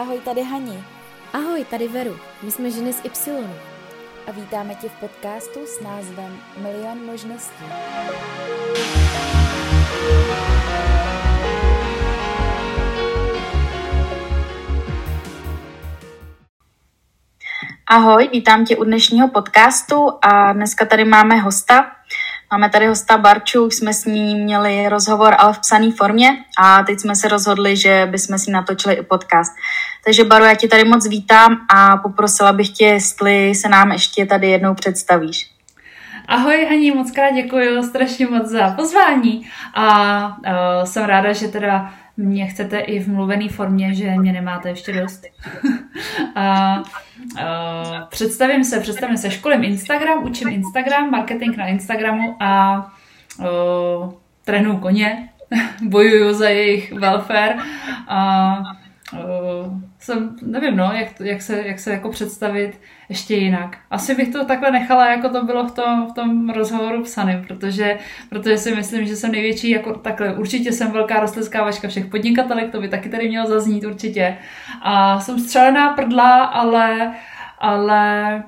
Ahoj, tady Hani. Ahoj, tady Veru. My jsme ženy z Y. A vítáme tě v podcastu s názvem Milion možností. Ahoj, vítám tě u dnešního podcastu a dneska tady máme hosta. Máme tady hosta Barču, už jsme s ní měli rozhovor, ale v psané formě a teď jsme se rozhodli, že bychom si natočili i podcast. Takže Baru, já tě tady moc vítám a poprosila bych tě, jestli se nám ještě tady jednou představíš. Ahoj Haní, moc krát děkuji strašně moc za pozvání a uh, jsem ráda, že teda mě chcete i v mluvené formě, že mě nemáte ještě dost. a, uh, představím se, představím se, školím Instagram, učím Instagram, marketing na Instagramu a uh, trénuju koně, bojuju za jejich welfare a uh, jsem, nevím, no, jak, jak, se, jak se jako představit ještě jinak. Asi bych to takhle nechala, jako to bylo v tom, v tom rozhovoru psaným, protože, protože si myslím, že jsem největší, jako takhle, určitě jsem velká rostlinská všech podnikatelek, to by taky tady mělo zaznít určitě. A jsem střelená prdla, ale, ale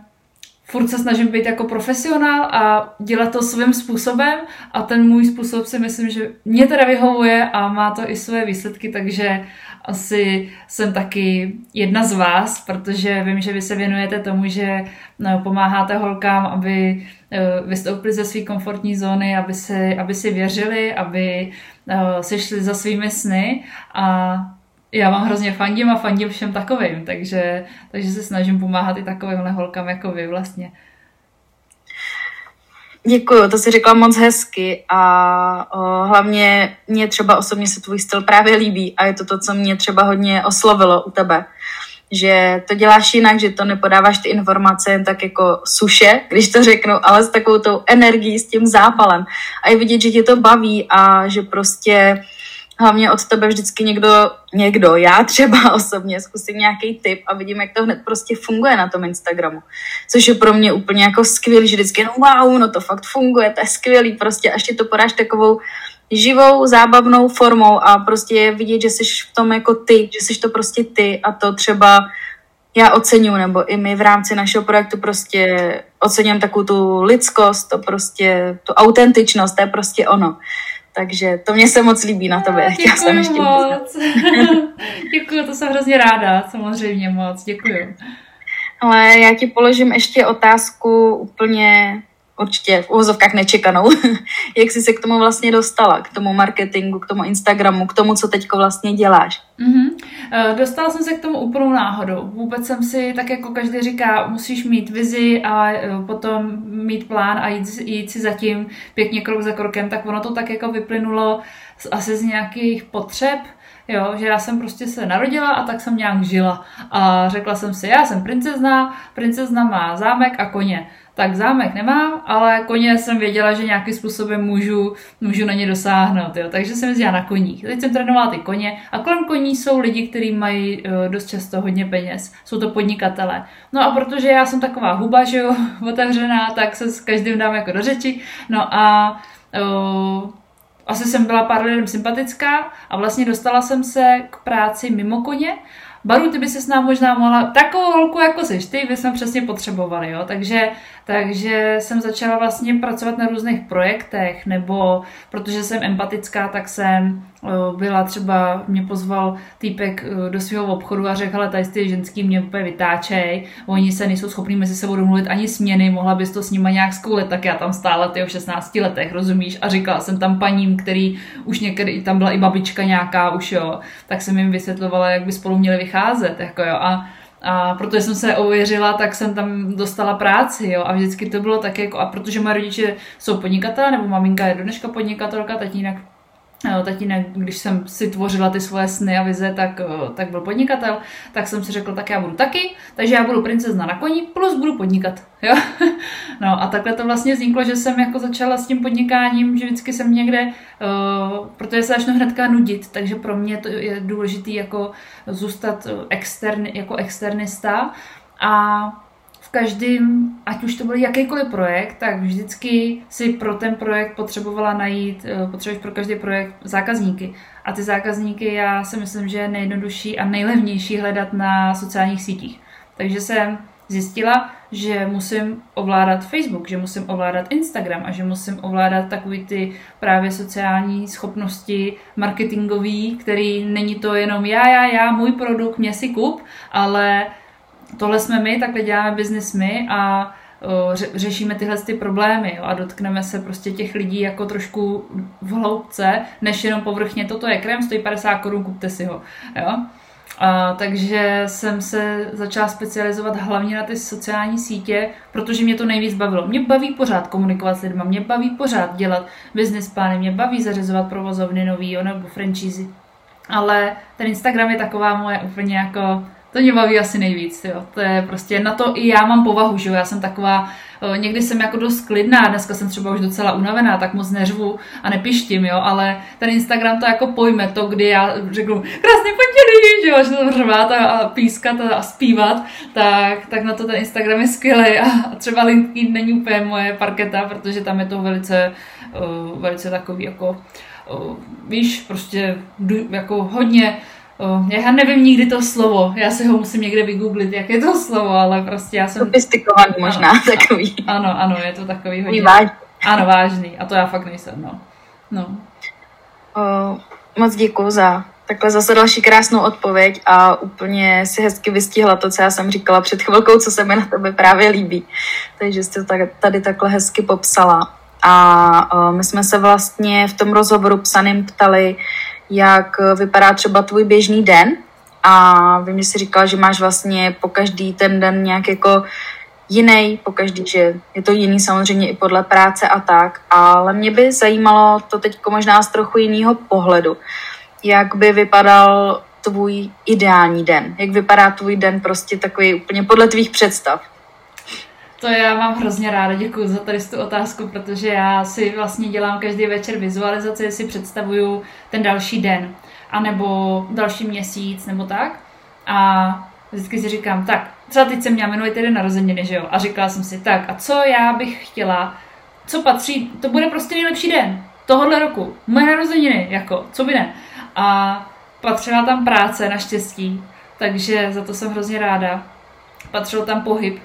furt se snažím být jako profesionál a dělat to svým způsobem a ten můj způsob si myslím, že mě teda vyhovuje a má to i své výsledky, takže asi jsem taky jedna z vás, protože vím, že vy se věnujete tomu, že no, pomáháte holkám, aby eh, vystoupili ze své komfortní zóny, aby si, aby si věřili, aby eh, se šli za svými sny a já vám hrozně fandím a fandím všem takovým, takže, takže se snažím pomáhat i takovýmhle holkám jako vy vlastně. Děkuju, to si řekla moc hezky a o, hlavně mě třeba osobně se tvůj styl právě líbí a je to to, co mě třeba hodně oslovilo u tebe. Že to děláš jinak, že to nepodáváš ty informace jen tak jako suše, když to řeknu, ale s takovou tou energií, s tím zápalem. A je vidět, že tě to baví a že prostě hlavně od tebe vždycky někdo, někdo, já třeba osobně zkusím nějaký tip a vidím, jak to hned prostě funguje na tom Instagramu. Což je pro mě úplně jako skvělý, že vždycky no wow, no to fakt funguje, to je skvělý prostě, až ti to podáš takovou živou, zábavnou formou a prostě je vidět, že jsi v tom jako ty, že jsi to prostě ty a to třeba já oceňuji, nebo i my v rámci našeho projektu prostě ocením takovou tu lidskost, to prostě, tu autentičnost, to je prostě ono. Takže to mě se moc líbí na tobě. Děkuji jsem ještě moc. děkuji, to jsem hrozně ráda, samozřejmě moc, děkuji. Ale já ti položím ještě otázku úplně určitě v uvozovkách nečekanou. Jak jsi se k tomu vlastně dostala, k tomu marketingu, k tomu Instagramu, k tomu, co teďko vlastně děláš? Mm-hmm. Dostala jsem se k tomu úplnou náhodou. Vůbec jsem si, tak jako každý říká, musíš mít vizi a eh, potom mít plán a jít, jít si zatím pěkně krok za krokem, tak ono to tak jako vyplynulo asi z nějakých potřeb, Jo, že já jsem prostě se narodila a tak jsem nějak žila. A řekla jsem si, já jsem princezna, princezna má zámek a koně tak zámek nemám, ale koně jsem věděla, že nějakým způsobem můžu, můžu na ně dosáhnout. Jo. Takže jsem jezdila na koních. Teď jsem trénovala ty koně a kolem koní jsou lidi, kteří mají uh, dost často hodně peněz. Jsou to podnikatele. No a protože já jsem taková huba, že jo, otevřená, tak se s každým dám jako do řeči. No a uh, asi jsem byla pár lidem sympatická a vlastně dostala jsem se k práci mimo koně Baru, ty by se s námi možná mohla, takovou holku jako jsi ty, bychom přesně potřebovali, jo, takže, takže jsem začala vlastně pracovat na různých projektech, nebo protože jsem empatická, tak jsem byla třeba, mě pozval týpek do svého obchodu a řekl, ale tady ty ženský mě úplně vytáčej, oni se nejsou schopní mezi sebou domluvit ani směny, mohla bys to s nima nějak zkoulet, tak já tam stála ty v 16 letech, rozumíš? A říkala jsem tam paním, který už někdy, tam byla i babička nějaká už jo, tak jsem jim vysvětlovala, jak by spolu měli vycházet, jako jo, a a protože jsem se ověřila, tak jsem tam dostala práci, jo, a vždycky to bylo tak jako, a protože moje rodiče jsou podnikatelé, nebo maminka je do dneška podnikatelka, tatínek tatínek, když jsem si tvořila ty svoje sny a vize, tak, tak byl podnikatel, tak jsem si řekla, tak já budu taky, takže já budu princezna na koni, plus budu podnikat. Jo? No a takhle to vlastně vzniklo, že jsem jako začala s tím podnikáním, že vždycky jsem někde, uh, protože se začnu hnedka nudit, takže pro mě to je důležité jako zůstat externi, jako externista a každém, ať už to byl jakýkoliv projekt, tak vždycky si pro ten projekt potřebovala najít, eh, potřebuješ pro každý projekt zákazníky. A ty zákazníky já si myslím, že je nejjednodušší a nejlevnější hledat na sociálních sítích. Takže jsem zjistila, že musím ovládat Facebook, že musím ovládat Instagram a že musím ovládat takový ty právě sociální schopnosti marketingový, který není to jenom já, já, já, můj produkt, mě si kup, ale tohle jsme my, takhle děláme biznis my a řešíme tyhle ty problémy jo, a dotkneme se prostě těch lidí jako trošku v hloubce, než jenom povrchně, toto je krém, stojí 50 korun, kupte si ho. Jo? A, takže jsem se začala specializovat hlavně na ty sociální sítě, protože mě to nejvíc bavilo. Mě baví pořád komunikovat s lidmi, mě baví pořád dělat business plány, mě baví zařizovat provozovny nový jo, nebo franchise. Ale ten Instagram je taková moje úplně jako to mě baví asi nejvíc, jo. To je prostě, na to i já mám povahu, že jo. Já jsem taková, někdy jsem jako dost klidná, dneska jsem třeba už docela unavená, tak moc neřvu a nepištím, jo, ale ten Instagram to jako pojme, to, kdy já řeknu krásný pondělí, že jo, že to řvát a, a pískat a, a zpívat, tak, tak na to ten Instagram je skvělý a třeba LinkedIn není úplně moje parketa, protože tam je to velice, uh, velice takový jako, uh, víš, prostě jako hodně Oh, já nevím nikdy to slovo, já si ho musím někde vygooglit, jak je to slovo, ale prostě já jsem... Sofistikovaný možná, ano, takový. Ano, ano, je to takový hodně... Vážný. Ano, vážný, a to já fakt nejsem, no. no. Oh, moc děkuji za takhle zase další krásnou odpověď a úplně si hezky vystihla to, co já jsem říkala před chvilkou, co se mi na tebe právě líbí. Takže jsi to tady takhle hezky popsala. A my jsme se vlastně v tom rozhovoru psaným ptali, jak vypadá třeba tvůj běžný den. A vím, že jsi říkal, že máš vlastně po každý ten den nějak jako jiný, po každý, že je to jiný samozřejmě i podle práce a tak, ale mě by zajímalo to teď možná z trochu jiného pohledu, jak by vypadal tvůj ideální den, jak vypadá tvůj den prostě takový úplně podle tvých představ. To já mám hrozně ráda, děkuji za tady tu otázku, protože já si vlastně dělám každý večer vizualizaci, si představuju ten další den, anebo další měsíc, nebo tak. A vždycky si říkám, tak, třeba teď jsem měla minulý týden narozeniny, že jo? A říkala jsem si, tak, a co já bych chtěla, co patří, to bude prostě nejlepší den tohohle roku, moje narozeniny, jako, co by ne. A patřila tam práce, naštěstí, takže za to jsem hrozně ráda. Patřil tam pohyb,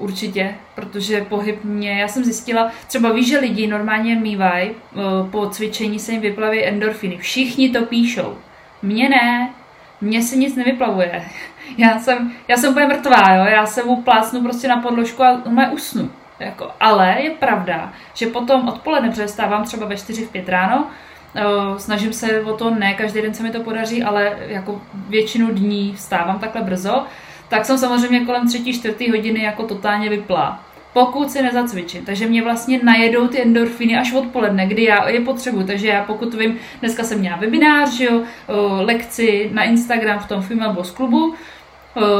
určitě, protože pohyb mě, já jsem zjistila, třeba víš, že lidi normálně mývají, eh, po cvičení se jim vyplaví endorfiny. Všichni to píšou. Mně ne, mně se nic nevyplavuje. Já jsem, já jsem úplně mrtvá, jo? já se plácnu prostě na podložku a mé usnu. Jako, ale je pravda, že potom odpoledne přestávám třeba ve 4 v 5 ráno, eh, snažím se o to, ne každý den se mi to podaří, ale jako většinu dní vstávám takhle brzo tak jsem samozřejmě kolem třetí, čtvrtý hodiny jako totálně vyplá. Pokud si nezacvičím, takže mě vlastně najedou ty endorfiny až odpoledne, kdy já je potřebuji. Takže já pokud vím, dneska jsem měla webinář, jo, lekci na Instagram v tom Female Boss klubu,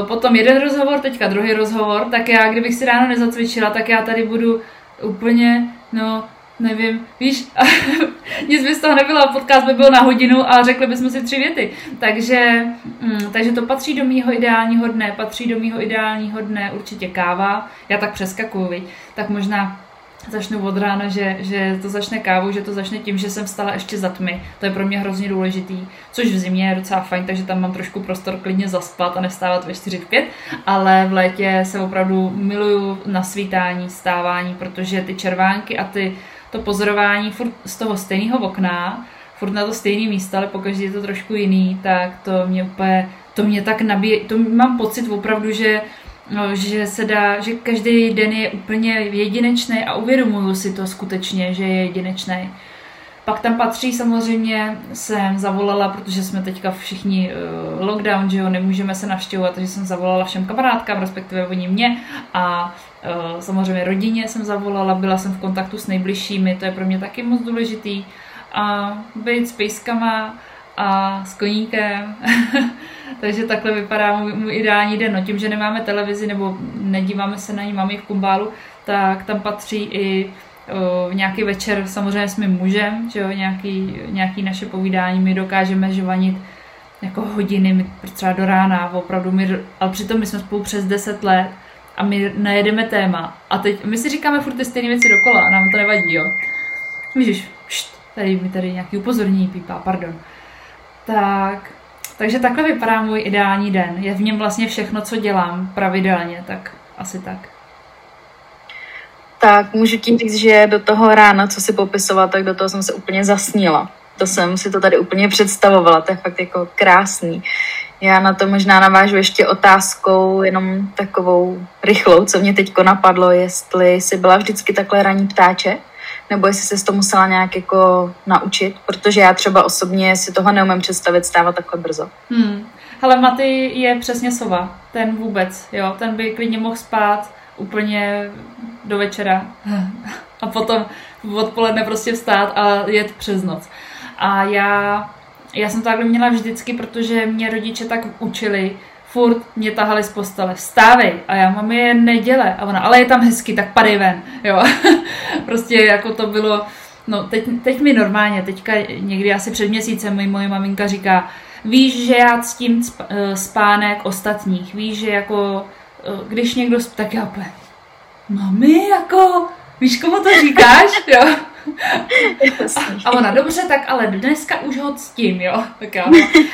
potom jeden rozhovor, teďka druhý rozhovor, tak já, kdybych si ráno nezacvičila, tak já tady budu úplně, no, nevím, víš, nic by z toho nebylo, podcast by byl na hodinu a řekli bychom si tři věty. Takže, mm, takže to patří do mýho ideálního dne, patří do mýho ideálního dne určitě káva, já tak přeskakuju, viď? tak možná začnu od rána, že, že to začne kávou, že to začne tím, že jsem stala ještě za tmy. To je pro mě hrozně důležitý, což v zimě je docela fajn, takže tam mám trošku prostor klidně zaspat a nestávat ve 4-5, ale v létě se opravdu miluju na svítání, stávání, protože ty červánky a ty to pozorování furt z toho stejného okna, furt na to stejné místo, ale pokaždé je to trošku jiný, tak to mě úplně, to mě tak nabíje, to mám pocit opravdu, že No, že se dá, že každý den je úplně jedinečný a uvědomuju si to skutečně, že je jedinečný. Pak tam patří samozřejmě, jsem zavolala, protože jsme teďka všichni uh, lockdown, že jo, nemůžeme se navštěvovat, takže jsem zavolala všem kamarádkám, respektive oni mě a samozřejmě rodině jsem zavolala, byla jsem v kontaktu s nejbližšími, to je pro mě taky moc důležitý. A být s pejskama a s koníkem. takže takhle vypadá můj, ideální den. No tím, že nemáme televizi nebo nedíváme se na ní, máme ji v kumbálu, tak tam patří i v nějaký večer samozřejmě s mým mužem, že jo, nějaký, nějaký naše povídání, my dokážeme žvanit jako hodiny, třeba do rána, opravdu my, ale přitom my jsme spolu přes 10 let a my najedeme téma. A teď my si říkáme furt ty stejné věci dokola a nám to nevadí, jo. Můžeš, tady mi tady nějaký upozornění pípá, pardon. Tak, takže takhle vypadá můj ideální den. Je v něm vlastně všechno, co dělám pravidelně, tak asi tak. Tak můžu tím říct, že do toho rána, co si popisovala, tak do toho jsem se úplně zasnila. To jsem si to tady úplně představovala, to je fakt jako krásný. Já na to možná navážu ještě otázkou, jenom takovou rychlou, co mě teďko napadlo, jestli jsi byla vždycky takhle raní ptáče, nebo jestli se to musela nějak jako naučit, protože já třeba osobně si toho neumím představit stávat takhle brzo. Hmm. Ale Maty je přesně sova, ten vůbec, jo, ten by klidně mohl spát úplně do večera a potom odpoledne prostě vstát a jet přes noc. A já, já jsem to takhle měla vždycky, protože mě rodiče tak učili, furt mě tahali z postele, vstávej! A já mám je neděle. A ona, ale je tam hezky, tak padej ven, jo. prostě jako to bylo, no teď, teď mi normálně, teďka někdy asi před měsícem mi moje maminka říká, víš, že já ctím eh, spánek ostatních, víš, že jako eh, když někdo, tak já úplně, mami, jako, víš, komu to říkáš, jo? A ona, dobře, tak ale dneska už ho ctím, jo. Tak jo.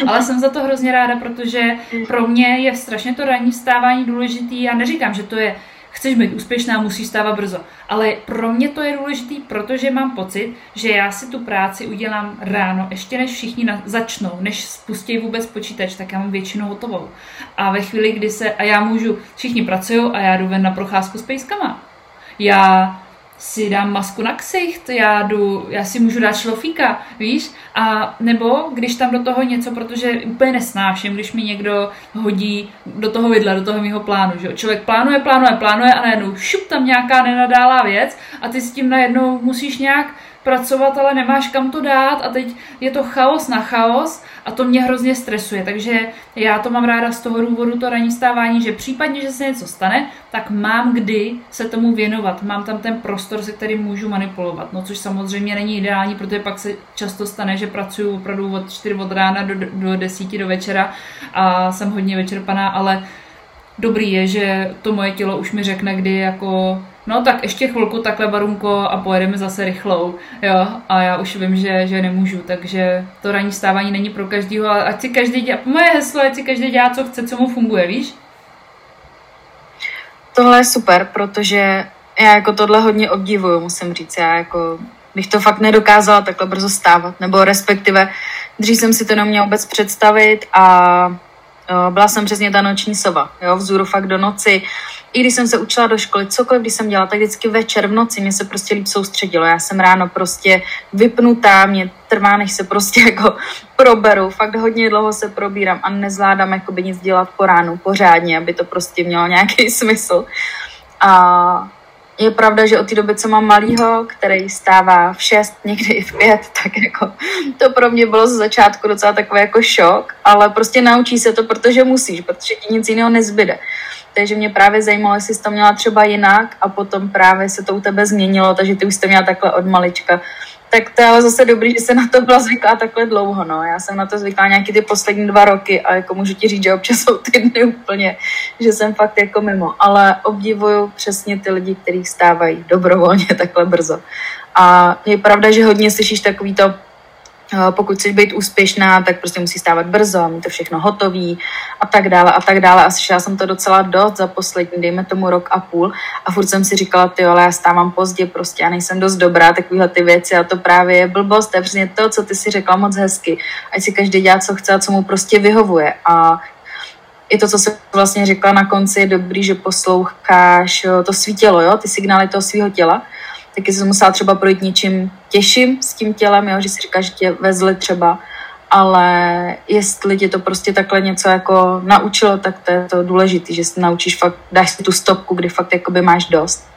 Ale jsem za to hrozně ráda, protože pro mě je strašně to ranní vstávání důležitý. Já neříkám, že to je chceš být úspěšná, musíš stávat brzo. Ale pro mě to je důležitý, protože mám pocit, že já si tu práci udělám ráno, ještě než všichni na, začnou, než spustí vůbec počítač, tak já mám většinou hotovou. A ve chvíli, kdy se, a já můžu, všichni pracují a já jdu ven na procházku s pejskama. Já si dám masku na ksicht, já, jdu, já si můžu dát šlofíka, víš? A nebo když tam do toho něco, protože úplně nesnáším, když mi někdo hodí do toho vidla, do toho mého plánu, že Člověk plánuje, plánuje, plánuje a najednou šup tam nějaká nenadálá věc a ty s tím najednou musíš nějak pracovat, ale nemáš kam to dát a teď je to chaos na chaos a to mě hrozně stresuje. Takže já to mám ráda z toho důvodu, to ranní stávání, že případně, že se něco stane, tak mám kdy se tomu věnovat. Mám tam ten prostor, se kterým můžu manipulovat. No což samozřejmě není ideální, protože pak se často stane, že pracuji opravdu od 4 od rána do, do 10 do večera a jsem hodně vyčerpaná, ale dobrý je, že to moje tělo už mi řekne, kdy jako no tak ještě chvilku takhle barunko a pojedeme zase rychlou, jo, a já už vím, že, že nemůžu, takže to ranní stávání není pro každýho, ale ať si každý dělá, moje heslo, ať si každý dělá, co chce, co mu funguje, víš? Tohle je super, protože já jako tohle hodně obdivuju, musím říct, já jako bych to fakt nedokázala takhle brzo stávat, nebo respektive dřív jsem si to neměla vůbec představit a byla jsem přesně ta noční sova, jo, vzůru fakt do noci. I když jsem se učila do školy, cokoliv, když jsem dělala, tak vždycky večer v noci mě se prostě líp soustředilo. Já jsem ráno prostě vypnutá, mě trvá, než se prostě jako proberu. Fakt hodně dlouho se probírám a nezvládám jakoby nic dělat po ránu pořádně, aby to prostě mělo nějaký smysl. A je pravda, že od té doby, co mám malýho, který stává v 6, někdy i v 5, tak jako to pro mě bylo ze začátku docela takový jako šok, ale prostě naučí se to, protože musíš, protože ti nic jiného nezbyde. Takže mě právě zajímalo, jestli jsi to měla třeba jinak a potom právě se to u tebe změnilo, takže ty už jsi to měla takhle od malička tak to je ale zase dobrý, že se na to byla zvyklá takhle dlouho. No. Já jsem na to zvyklá nějaký ty poslední dva roky a jako můžu ti říct, že občas jsou ty dny úplně, že jsem fakt jako mimo. Ale obdivuju přesně ty lidi, kteří stávají dobrovolně takhle brzo. A je pravda, že hodně slyšíš takový to, pokud chceš být úspěšná, tak prostě musí stávat brzo, mít to všechno hotový a tak dále a tak dále. A slyšela jsem to docela dost za poslední, dejme tomu rok a půl. A furt jsem si říkala, ty ale já stávám pozdě prostě, já nejsem dost dobrá, takovéhle ty věci a to právě je blbost, to je přesně to, co ty si řekla moc hezky. Ať si každý dělá, co chce a co mu prostě vyhovuje. A i to, co jsem vlastně řekla na konci, je dobrý, že posloucháš eh, to svítilo, jo, ty signály toho svého těla taky jsem musela třeba projít něčím těžším s tím tělem, jo, že si říká, že tě vezli třeba, ale jestli tě to prostě takhle něco jako naučilo, tak to je to důležité, že si naučíš fakt, dáš si tu stopku, kdy fakt jakoby máš dost.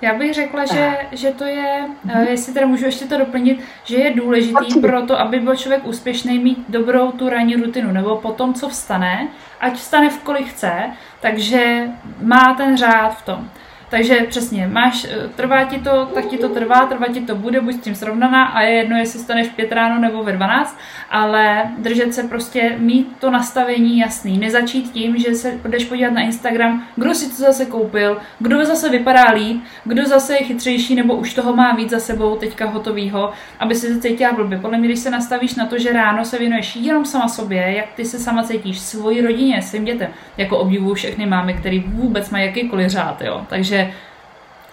Já bych řekla, že, že to je, mm-hmm. jestli teda můžu ještě to doplnit, že je důležitý pro to, aby byl člověk úspěšný, mít dobrou tu ranní rutinu, nebo po tom, co vstane, ať vstane v kolik chce, takže má ten řád v tom. Takže přesně, máš, eh, trvá ti to, tak ti to trvá, trvá ti to bude, buď s tím srovnaná a je jedno, jestli staneš v pět ráno nebo ve 12, ale držet se prostě, mít to nastavení jasný. Nezačít tím, že se jdeš podívat na Instagram, kdo si to zase koupil, kdo zase vypadá líp, kdo zase je chytřejší nebo už toho má víc za sebou teďka hotovýho, aby si se cítila blbě. Podle mě, když se nastavíš na to, že ráno se věnuješ jenom sama sobě, jak ty se sama cítíš, svoji rodině, svým dětem, jako obdivuju všechny mámy, které vůbec mají jakýkoliv řád, jo. Takže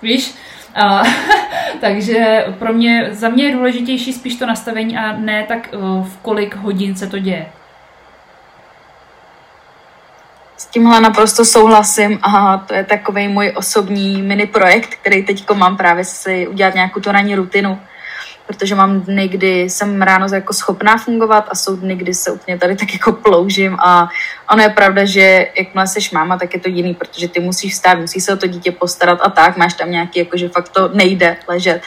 víš, a, takže pro mě, za mě je důležitější spíš to nastavení a ne tak uh, v kolik hodin se to děje. S tímhle naprosto souhlasím a to je takový můj osobní mini projekt, který teď mám právě si udělat nějakou tu ranní rutinu protože mám dny, kdy jsem ráno jako schopná fungovat a jsou dny, kdy se úplně tady tak jako ploužím a ono je pravda, že jakmile jsi máma, tak je to jiný, protože ty musíš vstát, musíš se o to dítě postarat a tak, máš tam nějaký, jako že fakt to nejde ležet.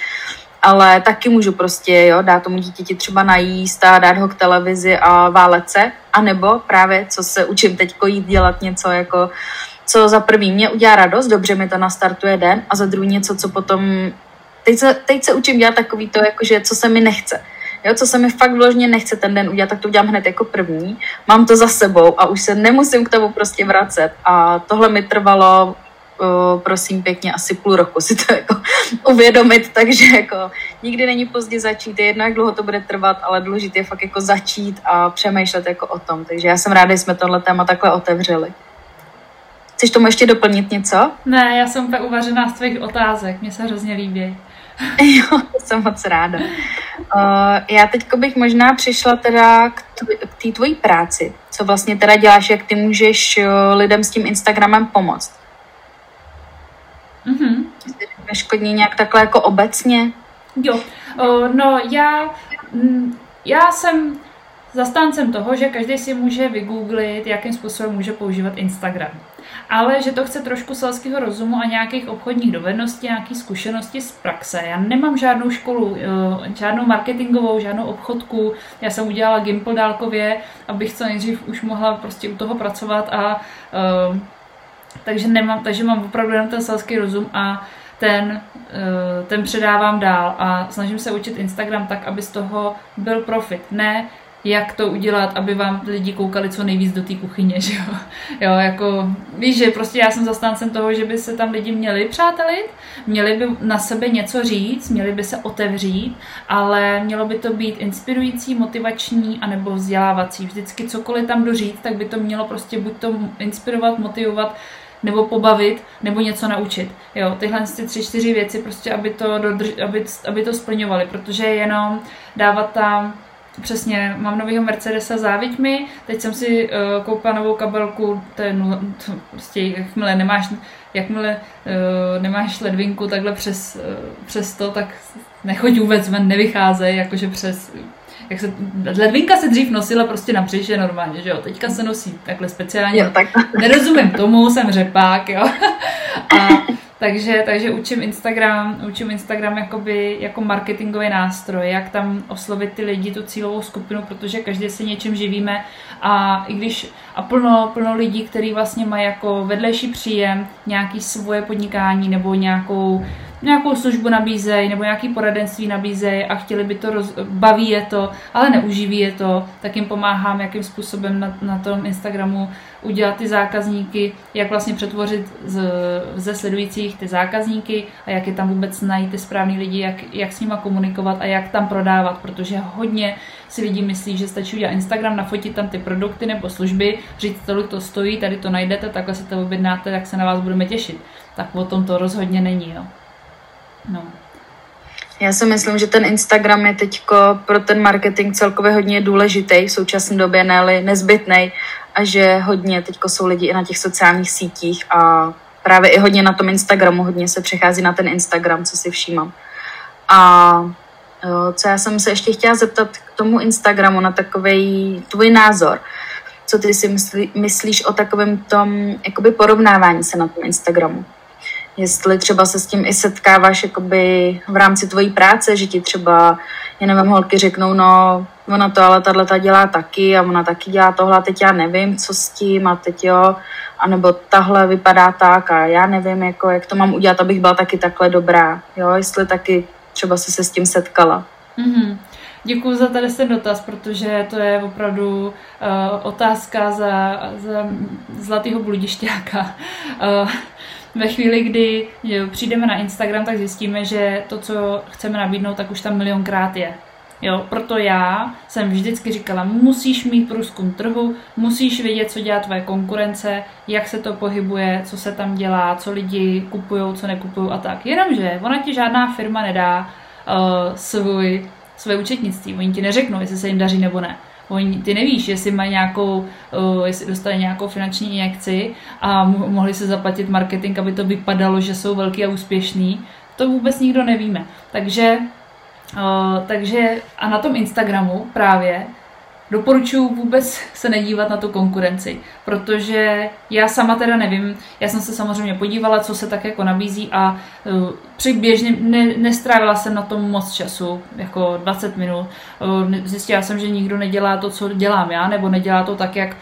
Ale taky můžu prostě jo, dát tomu dítěti třeba najíst a dát ho k televizi a válet se, anebo právě, co se učím teď jít dělat něco jako co za prvý mě udělá radost, dobře mi to nastartuje den a za druhý něco, co potom teď se, teď se učím dělat takový to, jakože co se mi nechce. Jo, co se mi fakt vložně nechce ten den udělat, tak to udělám hned jako první. Mám to za sebou a už se nemusím k tomu prostě vracet. A tohle mi trvalo, uh, prosím pěkně, asi půl roku si to jako uvědomit, takže jako nikdy není pozdě začít, je jedno, jak dlouho to bude trvat, ale důležité je fakt jako začít a přemýšlet jako o tom. Takže já jsem ráda, že jsme tohle téma takhle otevřeli. Chceš tomu ještě doplnit něco? Ne, já jsem úplně uvařená z tvých otázek, mně se hrozně líbí. jo, jsem moc ráda. Uh, já teď bych možná přišla teda k, té tvojí práci. Co vlastně teda děláš, jak ty můžeš uh, lidem s tím Instagramem pomoct? Mhm. Neškodně nějak takhle jako obecně? Jo, uh, no já, mm, já jsem zastáncem toho, že každý si může vygooglit, jakým způsobem může používat Instagram ale že to chce trošku selského rozumu a nějakých obchodních dovedností, nějakých zkušeností z praxe. Já nemám žádnou školu, eh, žádnou marketingovou, žádnou obchodku. Já jsem udělala Gimple dálkově, abych co nejdřív už mohla prostě u toho pracovat a uh, takže nemám, takže mám opravdu jenom ten selský rozum a ten, uh, ten předávám dál a snažím se učit Instagram tak, aby z toho byl profit. Ne jak to udělat, aby vám lidi koukali co nejvíc do té kuchyně, že jo? jo, jako, víš, že prostě já jsem zastáncem toho, že by se tam lidi měli přátelit, měli by na sebe něco říct, měli by se otevřít, ale mělo by to být inspirující, motivační anebo vzdělávací. Vždycky cokoliv tam doříct, tak by to mělo prostě buď to inspirovat, motivovat, nebo pobavit, nebo něco naučit. Jo, tyhle ty tři, čtyři věci prostě, aby to, dodrž, aby, aby to splňovali, protože jenom dávat tam Přesně, mám novýho Mercedesa záviďmi, teď jsem si uh, koupila novou kabelku, to je no, to prostě, jakmile nemáš, jakmile uh, nemáš ledvinku takhle přes, uh, přes to, tak nechoď vůbec ven, nevycházej, jakože přes, jak se, ledvinka se dřív nosila prostě na břiše normálně, že jo, teďka se nosí takhle speciálně, jo, tak. nerozumím tomu, jsem řepák, jo, a takže, takže učím Instagram, učím Instagram jakoby, jako marketingový nástroj, jak tam oslovit ty lidi, tu cílovou skupinu, protože každý se něčím živíme. A i když a plno, plno lidí, kteří vlastně mají jako vedlejší příjem, nějaký svoje podnikání nebo nějakou nějakou službu nabízejí nebo nějaký poradenství nabízejí a chtěli by to, roz, baví je to, ale neuživí je to, tak jim pomáhám, jakým způsobem na, na tom Instagramu udělat ty zákazníky, jak vlastně přetvořit z, ze sledujících ty zákazníky a jak je tam vůbec najít ty správný lidi, jak, jak s nima komunikovat a jak tam prodávat, protože hodně si lidi myslí, že stačí udělat Instagram, nafotit tam ty produkty nebo služby, říct, tolik to stojí, tady to najdete, takhle se to objednáte, tak se na vás budeme těšit. Tak o tom to rozhodně není. Jo. No. Já si myslím, že ten Instagram je teď pro ten marketing celkově hodně důležitý v současné době, ne nezbytný a že hodně teď jsou lidi i na těch sociálních sítích a právě i hodně na tom Instagramu, hodně se přechází na ten Instagram, co si všímám. A jo, co já jsem se ještě chtěla zeptat k tomu Instagramu na takový tvůj názor. Co ty si myslí, myslíš o takovém tom jakoby porovnávání se na tom Instagramu? Jestli třeba se s tím i setkáváš jakoby v rámci tvojí práce, že ti třeba, já nevím, holky řeknou, no ona to ale tahle dělá taky a ona taky dělá tohle, teď já nevím, co s tím a teď jo, anebo tahle vypadá tak a já nevím, jako, jak to mám udělat, abych byla taky takhle dobrá, jo, jestli taky třeba si se s tím setkala. Mm-hmm. Děkuji za tady ten dotaz, protože to je opravdu uh, otázka za, za zlatého bludišťáka. Uh, ve chvíli, kdy přijdeme na Instagram, tak zjistíme, že to, co chceme nabídnout, tak už tam milionkrát je. Jo, proto já jsem vždycky říkala, musíš mít průzkum trhu, musíš vědět, co dělá tvoje konkurence, jak se to pohybuje, co se tam dělá, co lidi kupují, co nekupují a tak. Jenomže ona ti žádná firma nedá uh, svůj, své účetnictví. Oni ti neřeknou, jestli se jim daří nebo ne. Oni, ty nevíš, jestli mají nějakou, uh, jestli dostali nějakou finanční injekci a mohli se zaplatit marketing, aby to vypadalo, že jsou velký a úspěšný. To vůbec nikdo nevíme. Takže Uh, takže a na tom Instagramu právě doporučuji vůbec se nedívat na tu konkurenci, protože já sama teda nevím, já jsem se samozřejmě podívala, co se tak jako nabízí a uh, přiběžně ne, nestrávila jsem na tom moc času, jako 20 minut. Uh, zjistila jsem, že nikdo nedělá to, co dělám já, nebo nedělá to tak, jak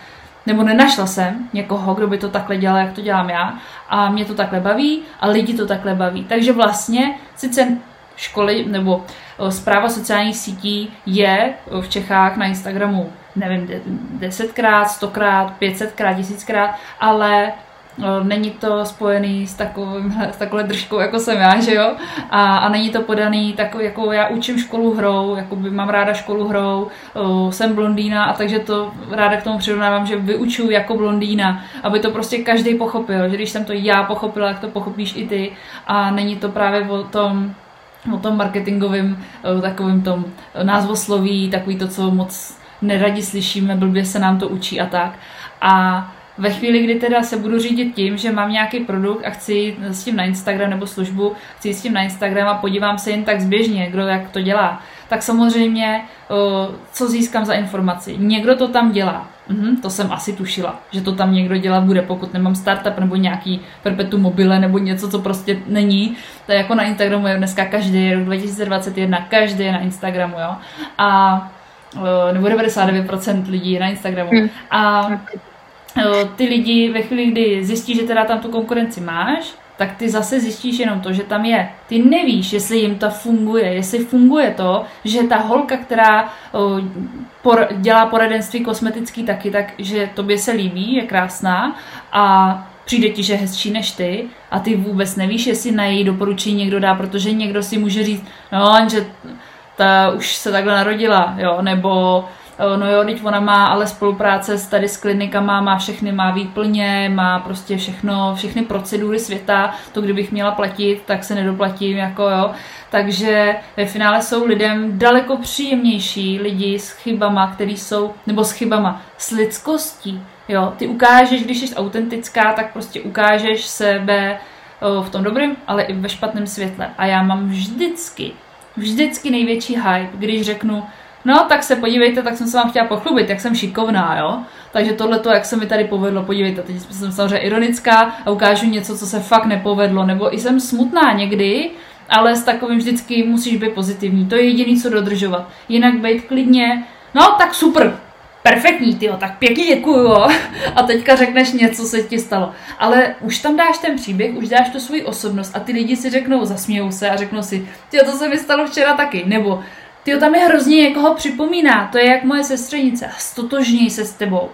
nebo nenašla jsem někoho, kdo by to takhle dělal, jak to dělám já a mě to takhle baví a lidi to takhle baví. Takže vlastně sice školy nebo zpráva sociálních sítí je v Čechách na Instagramu, nevím, desetkrát, stokrát, pětsetkrát, tisíckrát, ale není to spojený s, takovým, s takovou držkou, jako jsem já, že jo? A, a není to podaný tak, jako já učím školu hrou, jako by mám ráda školu hrou, jsem blondýna a takže to ráda k tomu přirovnávám, že vyučuju jako blondýna, aby to prostě každý pochopil, že když jsem to já pochopila, jak to pochopíš i ty a není to právě o tom, o tom marketingovém takovým tom názvosloví, takový to, co moc neradi slyšíme, blbě se nám to učí a tak. A ve chvíli, kdy teda se budu řídit tím, že mám nějaký produkt a chci jít s tím na Instagram nebo službu, chci jít s tím na Instagram a podívám se jen tak zběžně, kdo jak to dělá, tak samozřejmě co získám za informaci. Někdo to tam dělá. Mhm, to jsem asi tušila, že to tam někdo dělat bude, pokud nemám startup nebo nějaký perpetuum mobile nebo něco, co prostě není. To je jako na Instagramu je dneska každý, rok 2021, každý je na Instagramu, jo. A nebo 99% lidí je na Instagramu. Hmm. A ty lidi ve chvíli, kdy zjistí, že teda tam tu konkurenci máš, tak ty zase zjistíš jenom to, že tam je. Ty nevíš, jestli jim to funguje, jestli funguje to, že ta holka, která por, dělá poradenství kosmetický taky, tak že tobě se líbí, je krásná a přijde ti, že je hezčí než ty a ty vůbec nevíš, jestli na její doporučení někdo dá, protože někdo si může říct, no, že ta už se takhle narodila, jo, nebo no jo, teď ona má ale spolupráce s tady s klinikama, má všechny, má výplně, má prostě všechno, všechny procedury světa, to kdybych měla platit, tak se nedoplatím, jako jo. Takže ve finále jsou lidem daleko příjemnější lidi s chybama, který jsou, nebo s chybama, s lidskostí. Jo, ty ukážeš, když jsi autentická, tak prostě ukážeš sebe v tom dobrém, ale i ve špatném světle. A já mám vždycky, vždycky největší hype, když řeknu, No, tak se podívejte, tak jsem se vám chtěla pochlubit, jak jsem šikovná, jo. Takže tohle to, jak se mi tady povedlo, podívejte, teď jsem samozřejmě ironická a ukážu něco, co se fakt nepovedlo, nebo i jsem smutná někdy, ale s takovým vždycky musíš být pozitivní. To je jediný, co dodržovat. Jinak být klidně, no tak super, perfektní, ty tak pěkně děkuju, jo. A teďka řekneš něco, co se ti stalo. Ale už tam dáš ten příběh, už dáš tu svoji osobnost a ty lidi si řeknou, zasmějou se a řeknou si, ty to se mi stalo včera taky. Nebo ty tam je hrozně někoho připomíná, to je jak moje sestřenice, stotožněj se s tebou.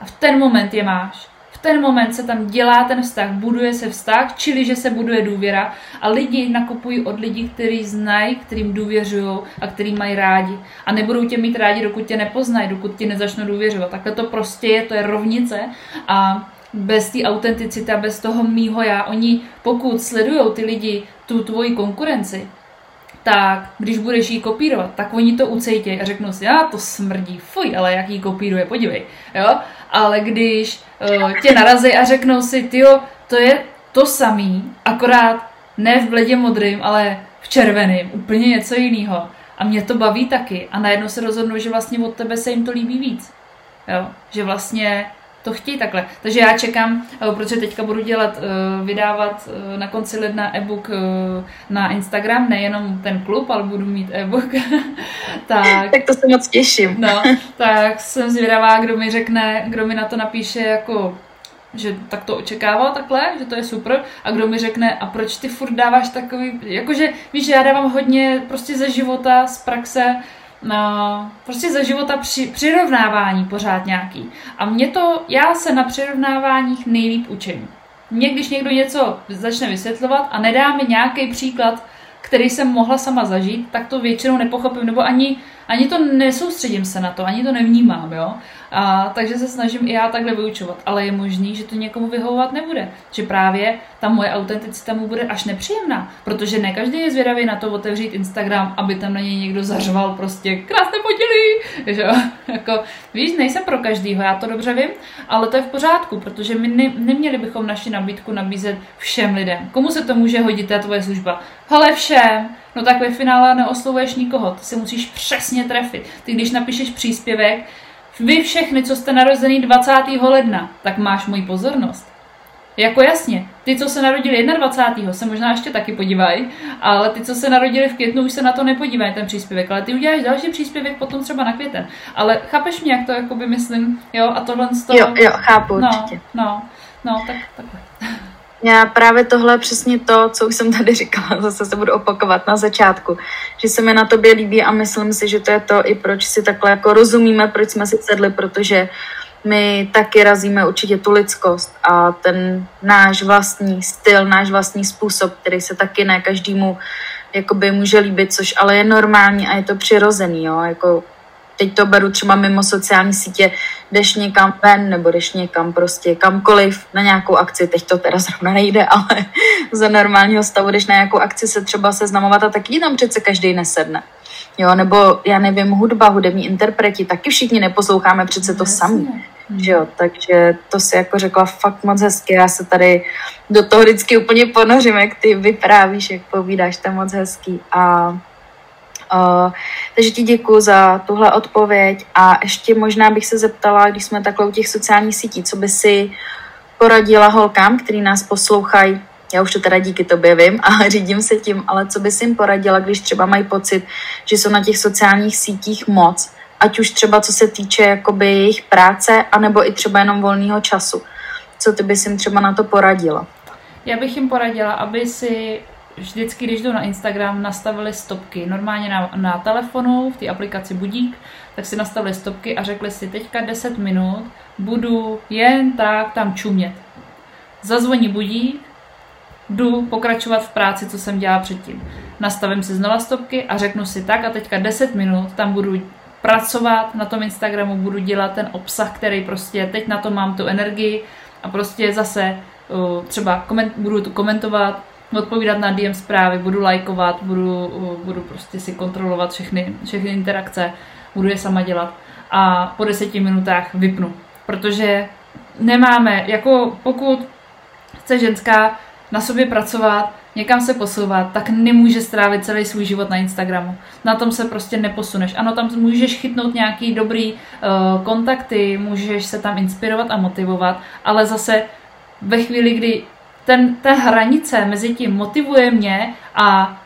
A v ten moment je máš. V ten moment se tam dělá ten vztah, buduje se vztah, čili že se buduje důvěra a lidi nakupují od lidí, kteří znají, kterým důvěřují a který mají rádi. A nebudou tě mít rádi, dokud tě nepoznají, dokud ti nezačnou důvěřovat. Takhle to prostě je, to je rovnice a bez té autenticity a bez toho mýho já, oni pokud sledují ty lidi tu tvoji konkurenci, tak když budeš jí kopírovat, tak oni to ucejtějí a řeknou si, já to smrdí, fuj, ale jak jí kopíruje, podívej, jo. Ale když uh, tě narazí a řeknou si, tyjo, to je to samý, akorát ne v bledě modrým, ale v červeném, úplně něco jiného. A mě to baví taky. A najednou se rozhodnou, že vlastně od tebe se jim to líbí víc. Jo? Že vlastně to chtějí takhle. Takže já čekám, uh, protože teďka budu dělat, uh, vydávat uh, na konci ledna e-book na Instagram, nejenom ten klub, ale budu mít e-book. tak, tak to se moc těším. no, tak jsem zvědavá, kdo mi řekne, kdo mi na to napíše jako že tak to očekával takhle, že to je super a kdo mi řekne, a proč ty furt dáváš takový, jakože víš, já dávám hodně prostě ze života, z praxe, no, prostě ze života při, přirovnávání pořád nějaký. A mě to, já se na přirovnáváních nejlíp učím. Mě, když někdo něco začne vysvětlovat a nedá mi nějaký příklad, který jsem mohla sama zažít, tak to většinou nepochopím, nebo ani, ani to nesoustředím se na to, ani to nevnímám, jo. A, takže se snažím i já takhle vyučovat, ale je možný, že to někomu vyhovovat nebude. Že právě ta moje autenticita mu bude až nepříjemná, protože ne každý je zvědavý na to otevřít Instagram, aby tam na něj někdo zařval prostě krásné podělí, že jako, víš, nejsem pro každýho, já to dobře vím, ale to je v pořádku, protože my ne, neměli bychom naši nabídku nabízet všem lidem. Komu se to může hodit, ta tvoje služba? Hele, všem. No tak ve finále neoslovuješ nikoho, ty se musíš přesně trefit. Ty když napíšeš příspěvek, vy všechny, co jste narozený 20. ledna, tak máš moji pozornost. Jako jasně, ty, co se narodili 21. se možná ještě taky podívají, ale ty, co se narodili v květnu, už se na to nepodívají, ten příspěvek, ale ty uděláš další příspěvek potom třeba na květen. Ale chápeš mě, jak to jakoby myslím, jo, a tohle z toho... Jo, jo, chápu no, určitě. No, no, tak, takhle. Já právě tohle přesně to, co už jsem tady říkala, zase se budu opakovat na začátku, že se mi na tobě líbí a myslím si, že to je to i proč si takhle jako rozumíme, proč jsme si sedli, protože my taky razíme určitě tu lidskost a ten náš vlastní styl, náš vlastní způsob, který se taky ne každému jakoby může líbit, což ale je normální a je to přirozený, jo, jako teď to beru třeba mimo sociální sítě, jdeš někam ven nebo jdeš někam prostě kamkoliv na nějakou akci, teď to teda zrovna nejde, ale za normálního stavu jdeš na nějakou akci se třeba seznamovat a taky tam přece každý nesedne. Jo, nebo já nevím, hudba, hudební interpreti, taky všichni neposloucháme přece to sami. Že jo, takže to si jako řekla fakt moc hezky. Já se tady do toho vždycky úplně ponořím, jak ty vyprávíš, jak povídáš, to je moc hezký. A Uh, takže ti děkuji za tuhle odpověď a ještě možná bych se zeptala, když jsme takhle u těch sociálních sítí, co by si poradila holkám, který nás poslouchají, já už to teda díky tobě vím a řídím se tím, ale co by si jim poradila, když třeba mají pocit, že jsou na těch sociálních sítích moc, ať už třeba co se týče jakoby jejich práce, anebo i třeba jenom volného času. Co ty bys jim třeba na to poradila? Já bych jim poradila, aby si vždycky, když jdu na Instagram, nastavili stopky. Normálně na, na telefonu, v té aplikaci Budík, tak si nastavili stopky a řekli si, teďka 10 minut budu jen tak tam čumět. Zazvoní budík, jdu pokračovat v práci, co jsem dělala předtím. Nastavím si znova stopky a řeknu si tak a teďka 10 minut tam budu pracovat na tom Instagramu, budu dělat ten obsah, který prostě teď na to mám tu energii a prostě zase uh, třeba koment, budu tu komentovat, odpovídat na DM zprávy, budu lajkovat, budu, budu prostě si kontrolovat všechny, všechny interakce, budu je sama dělat a po deseti minutách vypnu. Protože nemáme, jako pokud chce ženská na sobě pracovat, někam se posouvat, tak nemůže strávit celý svůj život na Instagramu. Na tom se prostě neposuneš. Ano, tam můžeš chytnout nějaký dobrý uh, kontakty, můžeš se tam inspirovat a motivovat, ale zase ve chvíli, kdy ten, ta hranice mezi tím motivuje mě a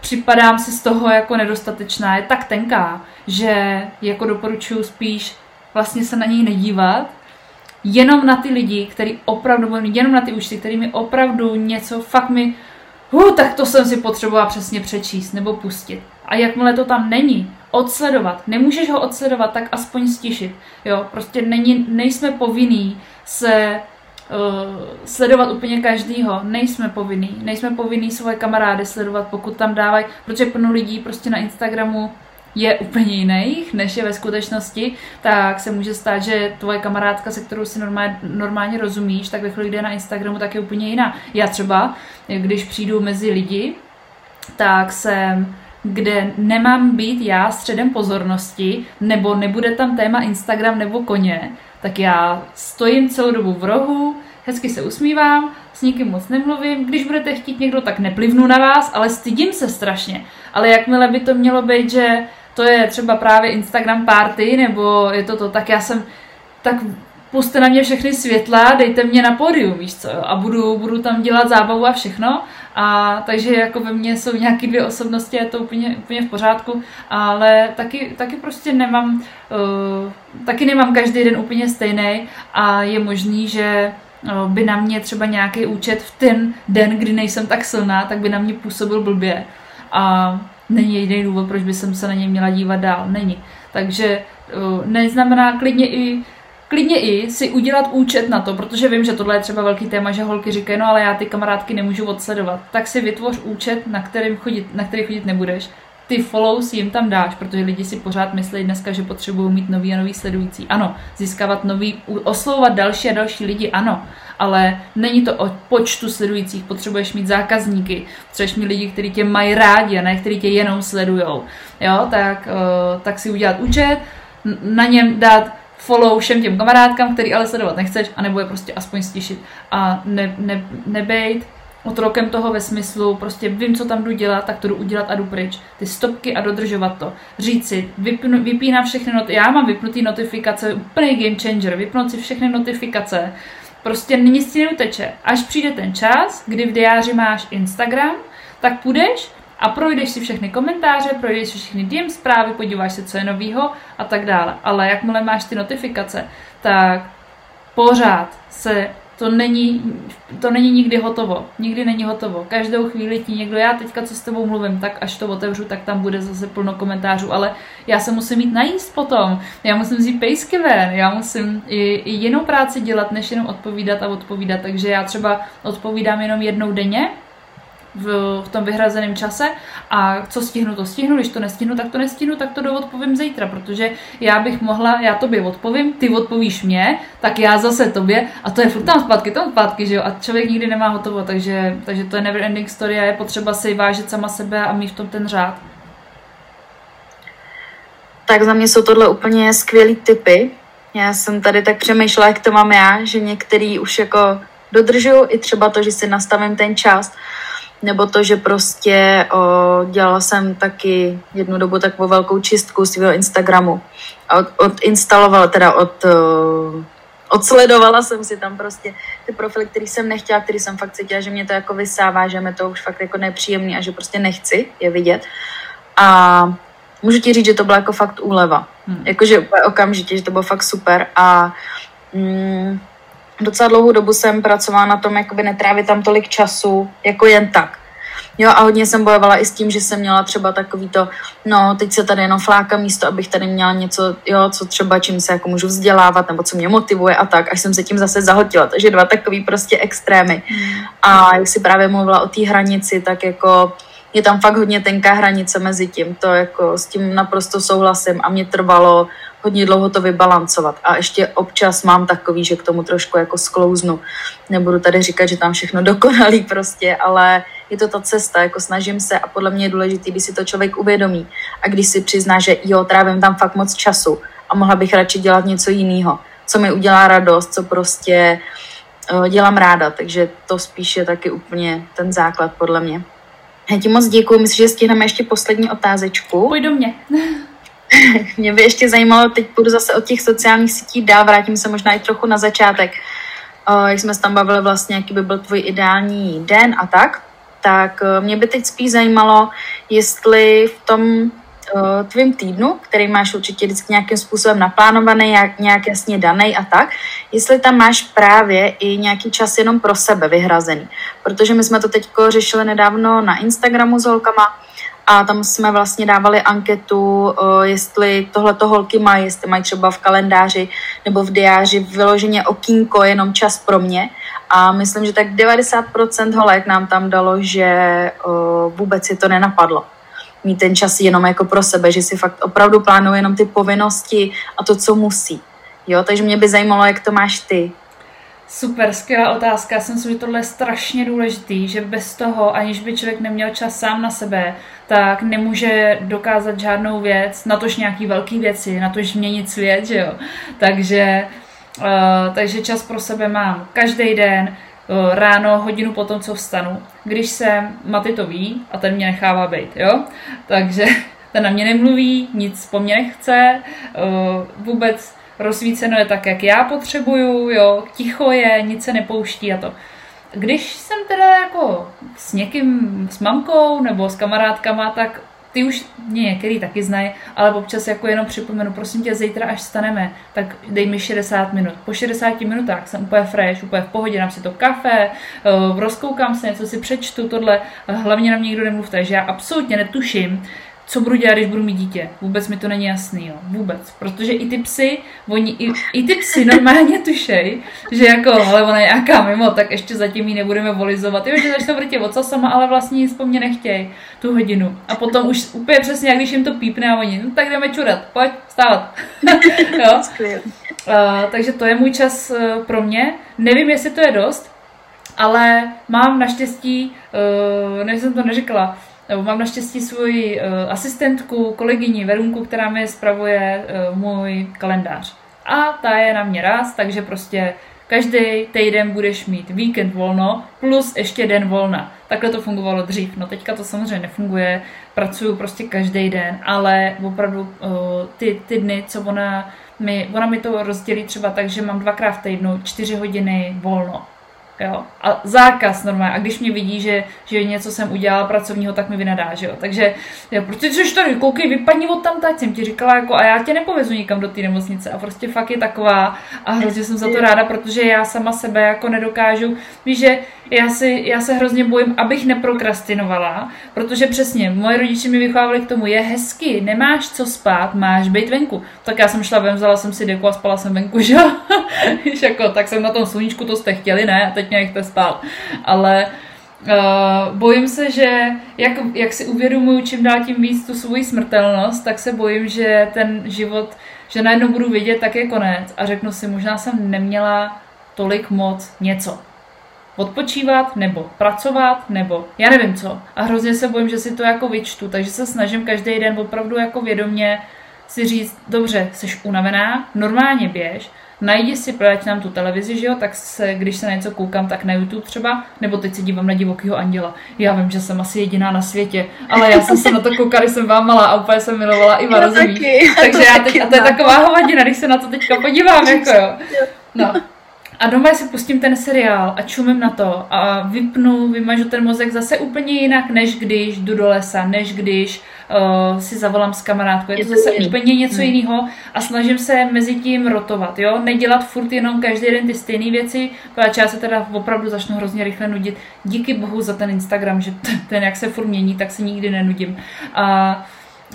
připadám si z toho jako nedostatečná, je tak tenká, že jako doporučuji spíš vlastně se na něj nedívat, jenom na ty lidi, který opravdu, jenom na ty účty, který mi opravdu něco fakt mi, uh, tak to jsem si potřebovala přesně přečíst nebo pustit. A jakmile to tam není, odsledovat. Nemůžeš ho odsledovat, tak aspoň stišit. Jo, prostě není, nejsme povinní se uh, sledovat úplně každýho. Nejsme povinný. Nejsme povinný svoje kamarády sledovat, pokud tam dávají, protože plno lidí prostě na Instagramu je úplně jiných, než je ve skutečnosti, tak se může stát, že tvoje kamarádka, se kterou si normálně, normálně rozumíš, tak ve chvíli, kdy je na Instagramu, tak je úplně jiná. Já třeba, když přijdu mezi lidi, tak jsem kde nemám být já středem pozornosti, nebo nebude tam téma Instagram nebo koně, tak já stojím celou dobu v rohu, hezky se usmívám, s nikým moc nemluvím, když budete chtít někdo, tak neplivnu na vás, ale stydím se strašně. Ale jakmile by to mělo být, že to je třeba právě Instagram party, nebo je to to, tak já jsem tak puste na mě všechny světla, dejte mě na pódium, víš co, a budu, budu tam dělat zábavu a všechno. A takže jako ve mně jsou nějaké dvě osobnosti, je to úplně, úplně v pořádku, ale taky, taky prostě nemám, uh, taky nemám každý den úplně stejný a je možný, že by na mě třeba nějaký účet v ten den, kdy nejsem tak silná, tak by na mě působil blbě. A není jediný důvod, proč by jsem se na něj měla dívat dál. Není. Takže neznamená klidně i klidně i si udělat účet na to, protože vím, že tohle je třeba velký téma, že holky říkají, no ale já ty kamarádky nemůžu odsledovat. Tak si vytvoř účet, na, kterým chodit, na který chodit nebudeš. Ty follows jim tam dáš, protože lidi si pořád myslí dneska, že potřebují mít nový a nový sledující. Ano, získávat nový, oslovovat další a další lidi, ano, ale není to o počtu sledujících, potřebuješ mít zákazníky, potřebuješ mít lidi, kteří tě mají rádi a ne kteří tě jenom sledujou. Jo, tak, uh, tak si udělat účet, na něm dát follow všem těm kamarádkám, který ale sledovat nechceš, anebo je prostě aspoň stišit a ne, ne, nebejt otrokem toho ve smyslu, prostě vím, co tam jdu dělat, tak to jdu udělat a jdu pryč. Ty stopky a dodržovat to. Říct si, vypnu, vypínám všechny not- já mám vypnutý notifikace, úplný game changer, vypnout si všechny notifikace, prostě nic ti neuteče. Až přijde ten čas, kdy v diáři máš Instagram, tak půjdeš a projdeš si všechny komentáře, projdeš si všechny DM zprávy, podíváš se, co je novýho a tak dále. Ale jakmile máš ty notifikace, tak pořád se to není, to není nikdy hotovo. Nikdy není hotovo. Každou chvíli ti někdo, já teďka co s tebou mluvím, tak až to otevřu, tak tam bude zase plno komentářů, ale já se musím mít najíst potom. Já musím vzít pejsky ven, já musím i, i jinou práci dělat, než jenom odpovídat a odpovídat. Takže já třeba odpovídám jenom jednou denně, v, v tom vyhrazeném čase a co stihnu, to stihnu, když to nestihnu, tak to nestihnu, tak to doodpovím zítra, protože já bych mohla, já tobě odpovím, ty odpovíš mě, tak já zase tobě a to je furt tam zpátky, tam zpátky, že jo, a člověk nikdy nemá hotovo, takže, takže to je never ending story a je potřeba si vážit sama sebe a mít v tom ten řád. Tak za mě jsou tohle úplně skvělý typy. Já jsem tady tak přemýšlela, jak to mám já, že některý už jako dodržuju i třeba to, že si nastavím ten čas, nebo to, že prostě o, dělala jsem taky jednu dobu takovou velkou čistku svého Instagramu. A od, odinstalovala, teda od, o, odsledovala jsem si tam prostě ty profily, který jsem nechtěla, který jsem fakt cítila, že mě to jako vysává, že mi to už fakt jako nepříjemný a že prostě nechci je vidět. A můžu ti říct, že to byla jako fakt úleva. Hmm. Jakože okamžitě, že to bylo fakt super a mm, docela dlouhou dobu jsem pracovala na tom, jakoby netrávit tam tolik času, jako jen tak. Jo, a hodně jsem bojovala i s tím, že jsem měla třeba takový to, no, teď se tady jenom fláka místo, abych tady měla něco, jo, co třeba čím se jako můžu vzdělávat, nebo co mě motivuje a tak, až jsem se tím zase zahltila. Takže dva takový prostě extrémy. A jak si právě mluvila o té hranici, tak jako je tam fakt hodně tenká hranice mezi tím, to jako s tím naprosto souhlasím a mě trvalo hodně dlouho to vybalancovat. A ještě občas mám takový, že k tomu trošku jako sklouznu. Nebudu tady říkat, že tam všechno dokonalý prostě, ale je to ta cesta, jako snažím se a podle mě je důležité, když si to člověk uvědomí a když si přizná, že jo, trávím tam fakt moc času a mohla bych radši dělat něco jiného, co mi udělá radost, co prostě uh, dělám ráda, takže to spíš je taky úplně ten základ podle mě. Já ti moc děkuji, myslím, že stihneme ještě poslední otázečku. Pojď do mě. Mě by ještě zajímalo, teď půjdu zase od těch sociálních sítí dál, vrátím se možná i trochu na začátek, jak jsme se tam bavili vlastně, jaký by byl tvůj ideální den a tak, tak e, mě by teď spíš zajímalo, jestli v tom e, tvým týdnu, který máš určitě vždycky nějakým způsobem naplánovaný, jak, nějak jasně daný a tak, jestli tam máš právě i nějaký čas jenom pro sebe vyhrazený. Protože my jsme to teď řešili nedávno na Instagramu s holkama, a tam jsme vlastně dávali anketu, jestli tohleto holky mají, jestli mají třeba v kalendáři nebo v diáři vyloženě okýnko, jenom čas pro mě. A myslím, že tak 90% holek nám tam dalo, že vůbec si to nenapadlo mít ten čas jenom jako pro sebe, že si fakt opravdu plánují jenom ty povinnosti a to, co musí. Jo, takže mě by zajímalo, jak to máš ty. Super, skvělá otázka. Já si myslím, že tohle je strašně důležitý, že bez toho, aniž by člověk neměl čas sám na sebe, tak nemůže dokázat žádnou věc, natož nějaký velký věci, natož měnit svět, že jo. Takže, uh, takže čas pro sebe mám každý den, uh, ráno, hodinu potom, co vstanu. Když jsem, Maty to ví a ten mě nechává být, jo. Takže ten na mě nemluví, nic po mně nechce, uh, vůbec rozsvíceno je tak, jak já potřebuju, jo, ticho je, nic se nepouští a to. Když jsem teda jako s někým, s mamkou nebo s kamarádkama, tak ty už mě některý taky znají, ale občas jako jenom připomenu, prosím tě, zítra až staneme, tak dej mi 60 minut. Po 60 minutách jsem úplně fresh, úplně v pohodě, dám si to kafe, eh, rozkoukám se, něco si přečtu, tohle, hlavně na mě nikdo nemluvte, že já absolutně netuším, co budu dělat, když budu mít dítě. Vůbec mi to není jasný, jo. Vůbec. Protože i ty psy, oni, i, i ty psy normálně tušej, že jako, ale ona je nějaká mimo, tak ještě zatím ji nebudeme volizovat. Jo, že začnou vrtět ocasama, ale vlastně nic po mně nechtějí tu hodinu. A potom už úplně přesně, jak když jim to pípne a oni, no tak jdeme čurat, pojď, stávat. jo. Uh, takže to je můj čas uh, pro mě. Nevím, jestli to je dost, ale mám naštěstí, uh, než jsem to neřekla, nebo mám naštěstí svoji uh, asistentku, kolegyni Verunku, která mi spravuje uh, můj kalendář. A ta je na mě ráz, takže prostě každý týden budeš mít víkend volno plus ještě den volna. Takhle to fungovalo dřív. No teďka to samozřejmě nefunguje, pracuju prostě každý den, ale opravdu uh, ty, ty dny, co ona mi, ona mi to rozdělí třeba tak, že mám dvakrát v týdnu čtyři hodiny volno. Jo? A zákaz normálně. A když mě vidí, že, že něco jsem udělala pracovního, tak mi vynadá, že jo. Takže, jo, prostě jsi tady, koukej, vypadni od tam, tak jsem ti říkala, jako, a já tě nepovezu nikam do té nemocnice. A prostě fakt je taková a hrozně jsem za to ráda, protože já sama sebe jako nedokážu. Víš, že já, si, já se hrozně bojím, abych neprokrastinovala, protože přesně, moje rodiče mi vychovávali k tomu, je hezky, nemáš co spát, máš být venku. Tak já jsem šla ven, vzala jsem si deku a spala jsem venku, že jako, tak jsem na tom sluníčku, to jste chtěli, ne, a teď mě nechte spát. Ale Uh, bojím se, že jak, jak si uvědomuju čím dál tím víc tu svoji smrtelnost, tak se bojím, že ten život, že najednou budu vidět, tak je konec a řeknu si, možná jsem neměla tolik moc něco odpočívat, nebo pracovat, nebo já nevím co. A hrozně se bojím, že si to jako vyčtu, takže se snažím každý den opravdu jako vědomě si říct, dobře, jsi unavená, normálně běž, najdi si, proč nám tu televizi, že jo, tak se, když se na něco koukám, tak na YouTube třeba, nebo teď se dívám na divokýho anděla. Já vím, že jsem asi jediná na světě, ale já jsem se na to koukala, když jsem vám malá a úplně jsem milovala i rozumí. Takže já teď, a to je taková hovadina, když se na to teďka podívám, jako jo. No, a doma si pustím ten seriál a čumím na to a vypnu, vymažu ten mozek zase úplně jinak, než když jdu do lesa, než když uh, si zavolám s kamarádkou. Je, to zase úplně něco hmm. jiného a snažím se mezi tím rotovat, jo? Nedělat furt jenom každý den ty stejné věci, protože já se teda opravdu začnu hrozně rychle nudit. Díky bohu za ten Instagram, že ten, jak se furt mění, tak se nikdy nenudím. A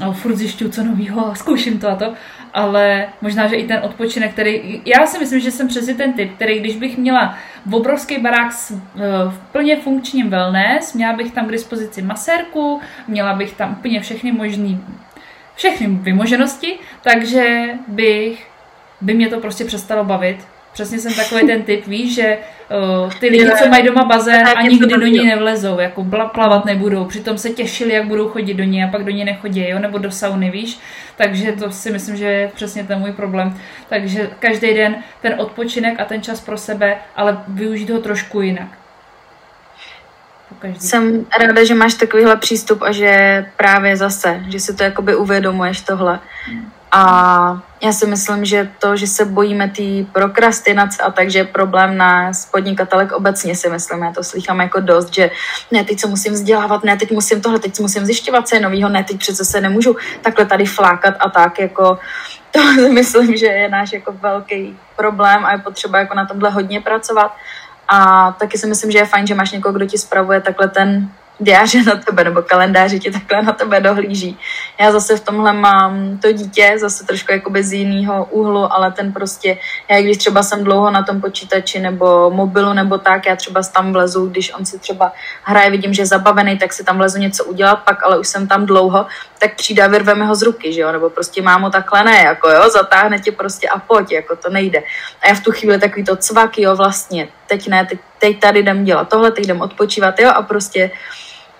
a furt zjišťuju co novýho a zkouším to a to ale možná, že i ten odpočinek, který, já si myslím, že jsem přesně ten typ, který když bych měla v obrovský barák s uh, plně funkčním wellness, měla bych tam k dispozici masérku, měla bych tam úplně všechny možné všechny vymoženosti, takže bych, by mě to prostě přestalo bavit Přesně jsem takový ten typ, víš, že uh, ty lidi, co mají doma bazén a nikdy do ní nevlezou, jako plavat nebudou, přitom se těšili, jak budou chodit do ní a pak do ní nechodí, jo, nebo do sauny, víš. Takže to si myslím, že je přesně ten můj problém. Takže každý den ten odpočinek a ten čas pro sebe, ale využít ho trošku jinak. Jsem ráda, že máš takovýhle přístup a že právě zase, že si to jakoby uvědomuješ tohle. Hmm. A já si myslím, že to, že se bojíme té prokrastinace a takže problém na podnikatelek obecně si myslím, já to slychám jako dost, že ne, teď se musím vzdělávat, ne, teď musím tohle, teď musím zjišťovat, co je novýho, ne, teď přece se nemůžu takhle tady flákat a tak, jako to myslím, že je náš jako velký problém a je potřeba jako na tomhle hodně pracovat. A taky si myslím, že je fajn, že máš někoho, kdo ti spravuje takhle ten diáře na tebe nebo kalendáři ti takhle na tebe dohlíží. Já zase v tomhle mám to dítě, zase trošku jakoby z jiného úhlu, ale ten prostě, já když třeba jsem dlouho na tom počítači nebo mobilu nebo tak, já třeba tam vlezu, když on si třeba hraje, vidím, že je zabavený, tak si tam vlezu něco udělat, pak ale už jsem tam dlouho, tak přijde a vyrveme ho z ruky, že jo, nebo prostě mámo takhle ne, jako jo, zatáhne tě prostě a pojď, jako to nejde. A já v tu chvíli takový to cvak, jo, vlastně, teď ne, teď, teď tady jdem dělat tohle, teď jdem odpočívat, jo, a prostě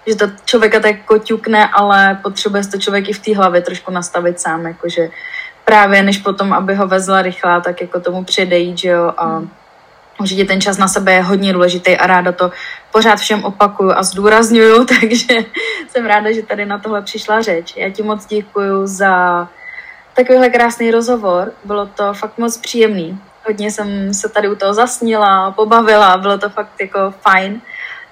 že to člověka tak jako ťukne, ale potřebuje to člověk i v té hlavě trošku nastavit sám, jakože právě než potom, aby ho vezla rychlá, tak jako tomu předejít, že jo, a hmm. určitě ten čas na sebe je hodně důležitý a ráda to pořád všem opakuju a zdůraznuju, takže jsem ráda, že tady na tohle přišla řeč. Já ti moc děkuju za takovýhle krásný rozhovor. Bylo to fakt moc příjemný. Hodně jsem se tady u toho zasnila, pobavila, bylo to fakt jako fajn.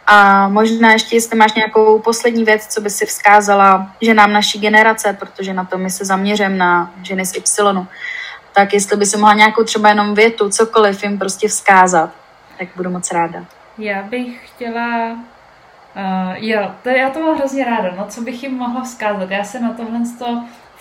A možná ještě, jestli máš nějakou poslední věc, co by si vzkázala ženám naší generace, protože na to my se zaměřím na ženy z Y, tak jestli by si mohla nějakou třeba jenom větu, cokoliv jim prostě vzkázat, tak budu moc ráda. Já bych chtěla Uh, jo, to, já to mám hrozně ráda. No, co bych jim mohla vzkázat? Já se na tohle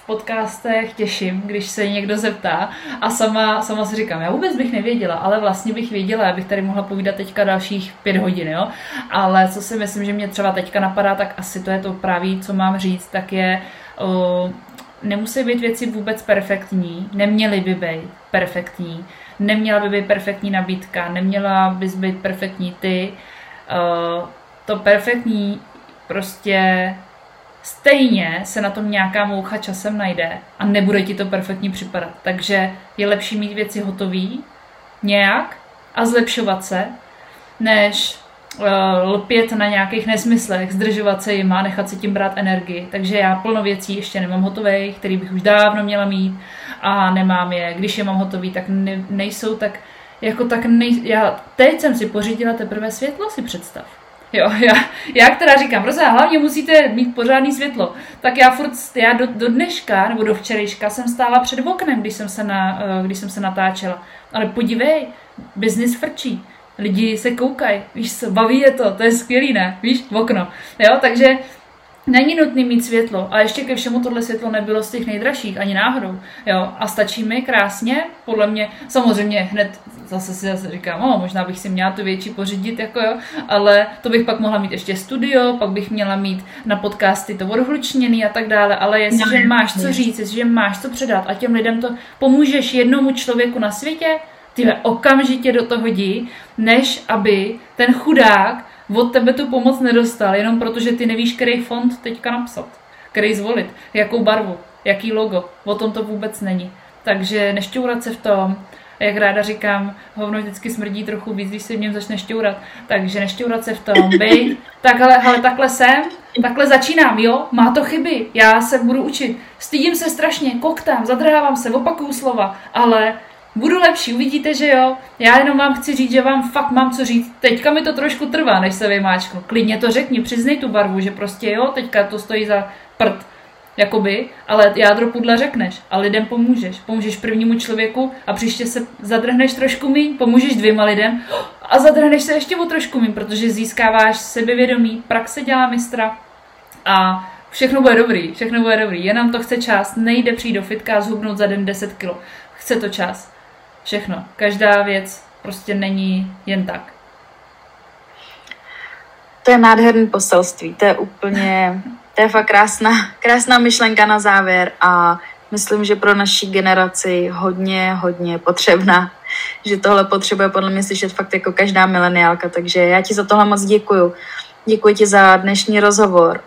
v podcastech těším, když se někdo zeptá a sama, sama si říkám, já vůbec bych nevěděla, ale vlastně bych věděla, já bych tady mohla povídat teďka dalších pět hodin, jo. Ale co si myslím, že mě třeba teďka napadá, tak asi to je to právě, co mám říct, tak je, uh, nemusí být věci vůbec perfektní, neměly by být perfektní, neměla by být perfektní nabídka, neměla bys být perfektní ty, uh, to perfektní prostě stejně se na tom nějaká moucha časem najde a nebude ti to perfektní připadat. Takže je lepší mít věci hotové nějak a zlepšovat se, než uh, lpět na nějakých nesmyslech, zdržovat se jim a nechat si tím brát energii. Takže já plno věcí ještě nemám hotové, který bych už dávno měla mít a nemám je. Když je mám hotový, tak ne, nejsou tak jako tak nej... Já teď jsem si pořídila teprve světlo, si představ. Jo, já, já která říkám, prostě hlavně musíte mít pořádný světlo. Tak já furt, já do, do dneška, nebo do včerejška jsem stála před oknem, když jsem se, na, eh, když jsem se natáčela. Ale podívej, biznis frčí. Lidi se koukají, víš baví je to, to je skvělý, ne? Víš, v okno. Jo, takže Není nutný mít světlo a ještě ke všemu tohle světlo nebylo z těch nejdražších, ani náhodou. Jo, a stačí mi krásně, podle mě, samozřejmě hned zase si zase říkám, no, možná bych si měla tu větší pořídit, jako jo, ale to bych pak mohla mít ještě studio, pak bych měla mít na podcasty to odhlučněný a tak dále, ale jestliže no, máš co říct, jestliže máš co předat a těm lidem to pomůžeš jednomu člověku na světě, ty okamžitě do toho jdi, než aby ten chudák od tebe tu pomoc nedostal, jenom protože ty nevíš, který fond teďka napsat, který zvolit, jakou barvu, jaký logo. O tom to vůbec není. Takže nešťourat se v tom, jak ráda říkám, hovno vždycky smrdí trochu víc, když se v něm začne šťourat. Takže nešťourat se v tom, bej, takhle, hele, takhle jsem, takhle začínám, jo, má to chyby, já se budu učit, stydím se strašně, koktám, zadrhávám se, opakuju slova, ale budu lepší, uvidíte, že jo. Já jenom vám chci říct, že vám fakt mám co říct. Teďka mi to trošku trvá, než se vymáčknu. Klidně to řekni, přiznej tu barvu, že prostě jo, teďka to stojí za prd. Jakoby, ale jádro pudla řekneš a lidem pomůžeš. Pomůžeš prvnímu člověku a příště se zadrhneš trošku míň, pomůžeš dvěma lidem a zadrhneš se ještě o trošku míň, protože získáváš sebevědomí, praxe dělá mistra a všechno bude dobrý, všechno bude dobrý. Jenom to chce čas, nejde přijít do fitka a zhubnout za den 10 kilo. Chce to čas. Všechno. Každá věc prostě není jen tak. To je nádherný poselství. To je úplně, to je fakt krásná, krásná myšlenka na závěr a myslím, že pro naší generaci hodně, hodně potřebná. Že tohle potřebuje podle mě slyšet fakt jako každá mileniálka, takže já ti za tohle moc děkuju. Děkuji ti za dnešní rozhovor.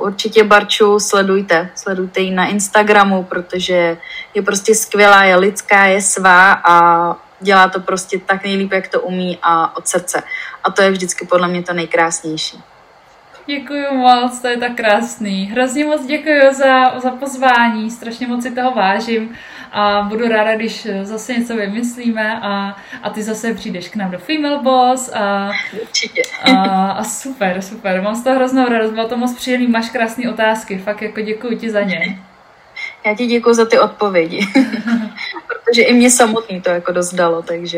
Určitě Barču sledujte. Sledujte ji na Instagramu, protože je prostě skvělá, je lidská, je svá a dělá to prostě tak nejlíp, jak to umí a od srdce. A to je vždycky podle mě to nejkrásnější. Děkuji moc, to je tak krásný. Hrozně moc děkuji za, za pozvání, strašně moc si toho vážím a budu ráda, když zase něco vymyslíme a, a ty zase přijdeš k nám do Female Boss a, Určitě. a, a super, super, mám z toho hroznou radost, bylo to moc příjemný, máš krásné otázky, fakt jako děkuji ti za ně. Já ti děkuji za ty odpovědi, protože i mě samotný to jako dost dalo, takže